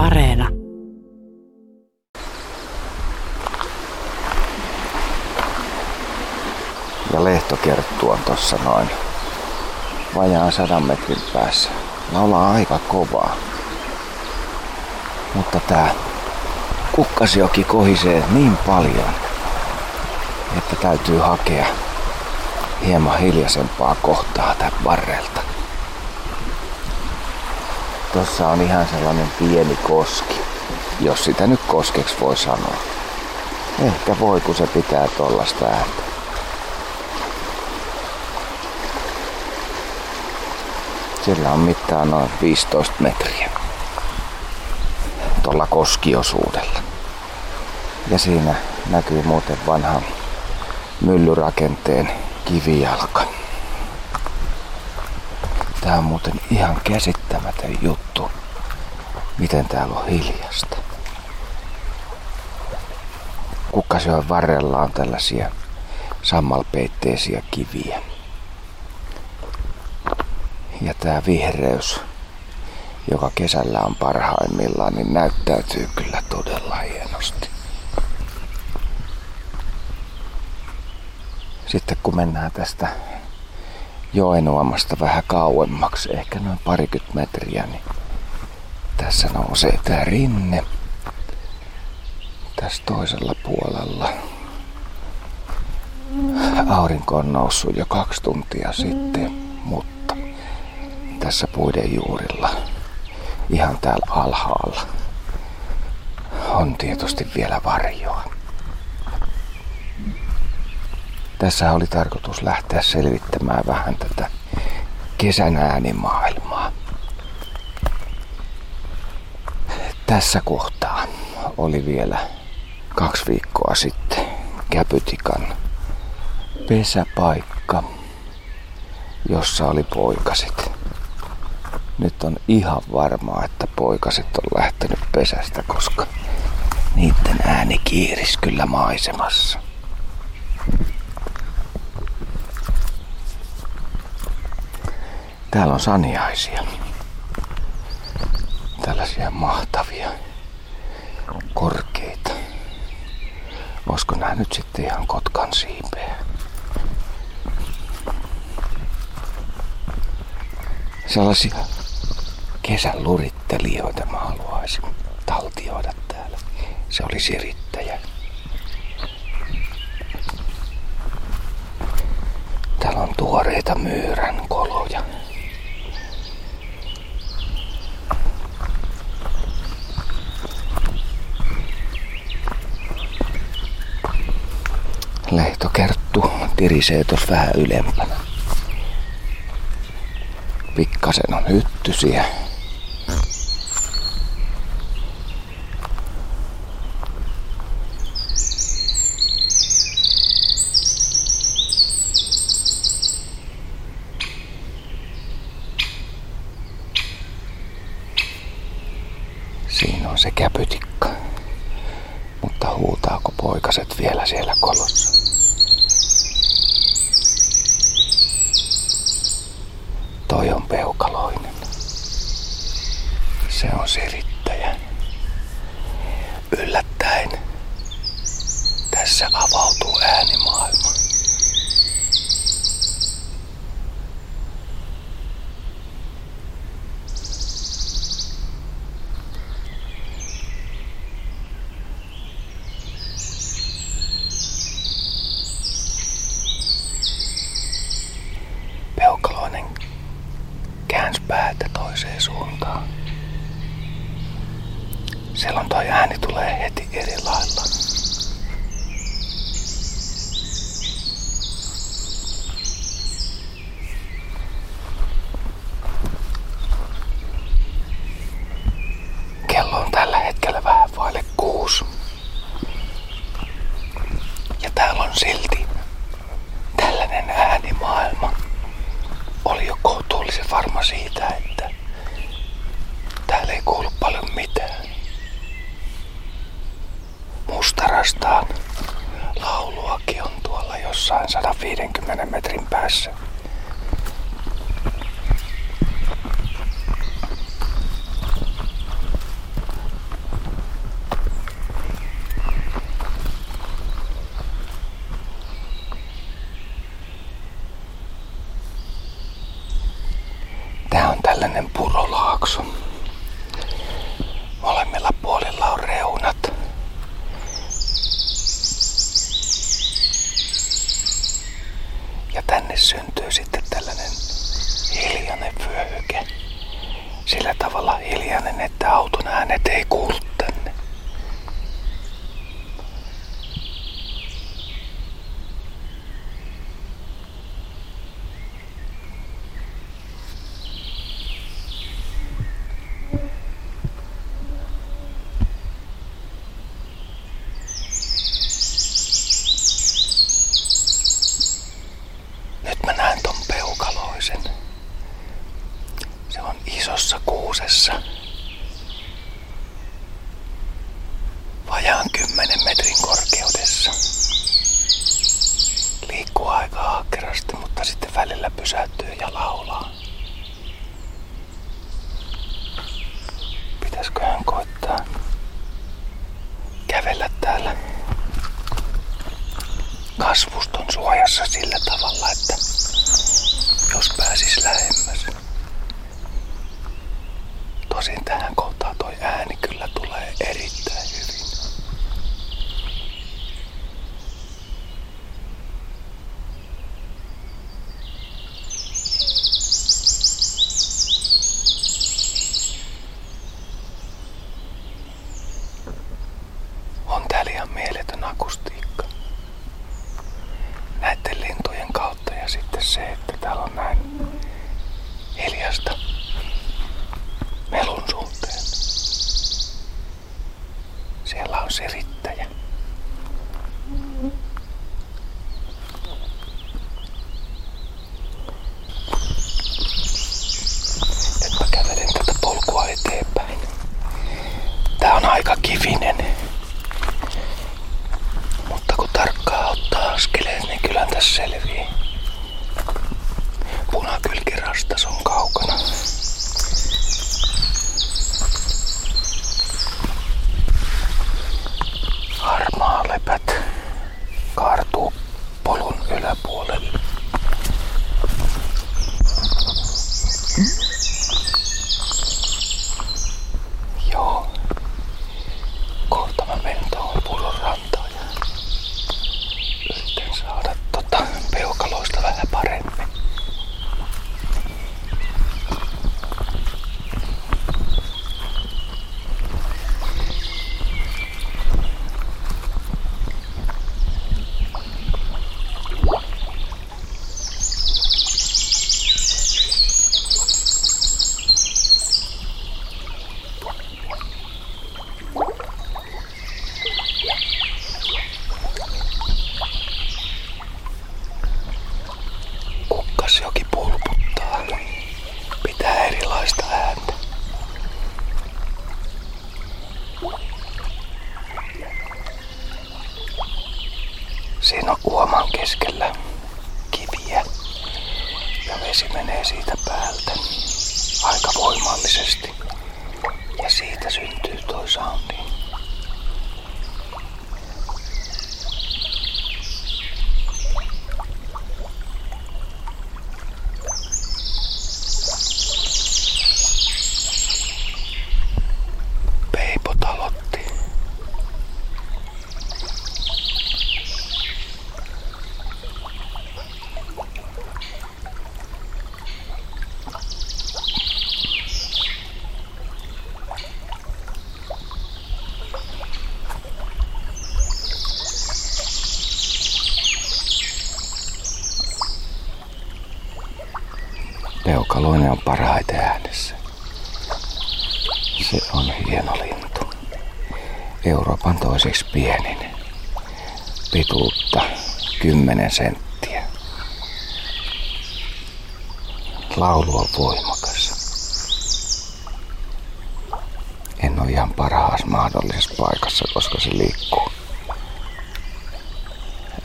Areena. Ja lehtokerttu on tossa noin vajaan sadan metrin päässä. Laulaa aika kovaa. Mutta tää kukkasjoki kohisee niin paljon, että täytyy hakea hieman hiljaisempaa kohtaa tän varrelta. Tossa on ihan sellainen pieni koski, jos sitä nyt koskeksi voi sanoa. Ehkä voi, kun se pitää tollasta ääntä. Sillä on mittaa noin 15 metriä. Tuolla koskiosuudella. Ja siinä näkyy muuten vanhan myllyrakenteen kivijalka. Tää on muuten ihan käsittämätön juttu, miten täällä on hiljasta. Kukkasioen varrella on tällaisia sammalpeitteisiä kiviä. Ja tää vihreys, joka kesällä on parhaimmillaan, niin näyttäytyy kyllä todella hienosti. Sitten kun mennään tästä joenuomasta vähän kauemmaksi, ehkä noin parikymmentä metriä, niin tässä nousee tää rinne. Tässä toisella puolella aurinko on noussut jo kaksi tuntia sitten, mutta tässä puiden juurilla, ihan täällä alhaalla, on tietysti vielä varjoa. Tässä oli tarkoitus lähteä selvittämään vähän tätä kesän äänimaailmaa. Tässä kohtaa oli vielä kaksi viikkoa sitten Käpytikan pesäpaikka, jossa oli poikasit. Nyt on ihan varmaa, että poikaset on lähtenyt pesästä, koska niiden ääni kiiris kyllä maisemassa. Täällä on saniaisia. Tällaisia mahtavia, korkeita. Olisiko nämä nyt sitten ihan kotkan siipeä? Sellaisia kesän lurittelijoita mä haluaisin taltioida täällä. Se oli sirittäjä. Täällä on tuoreita myyrän koloja. Lehtokerttu tirisee tuossa vähän ylempänä. Pikkasen on hyttysiä. Siinä on se käpytikka. Mutta huutaako poikaset vielä siellä kolossa? Toi on peukaloinen. Se on sirittäjä. Yllättäen tässä avautuu äänimaailma. Suuntaan. Silloin toi ääni tulee heti eri lailla. Kello on tällä hetkellä vähän vaille kuusi. Ja täällä on silti tällainen äänimaailma. Oli jo kohtuullisen varma siitä, että täällä ei kuulu paljon mitään. Mustarastaan lauluakin on tuolla jossain 150 metrin päässä. kuusessa. célebre. voimallisesti ja siitä syntyy toi soundi. Peukaloinen on parhaiten äänessä. Se on hieno lintu. Euroopan toiseksi pienin. Pituutta 10 senttiä. Laulu on voimakas. En ole ihan parhaassa mahdollisessa paikassa, koska se liikkuu.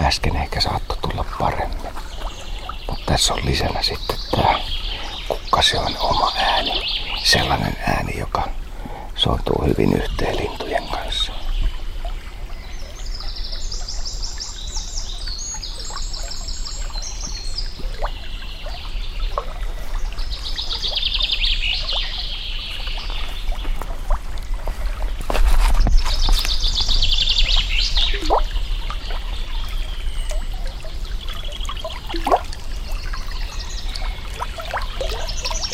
Äsken ehkä saattoi tulla paremmin. Mutta tässä on lisänä sitten tämä se on oma ääni. Sellainen ääni, joka soituu hyvin yhteen lintujen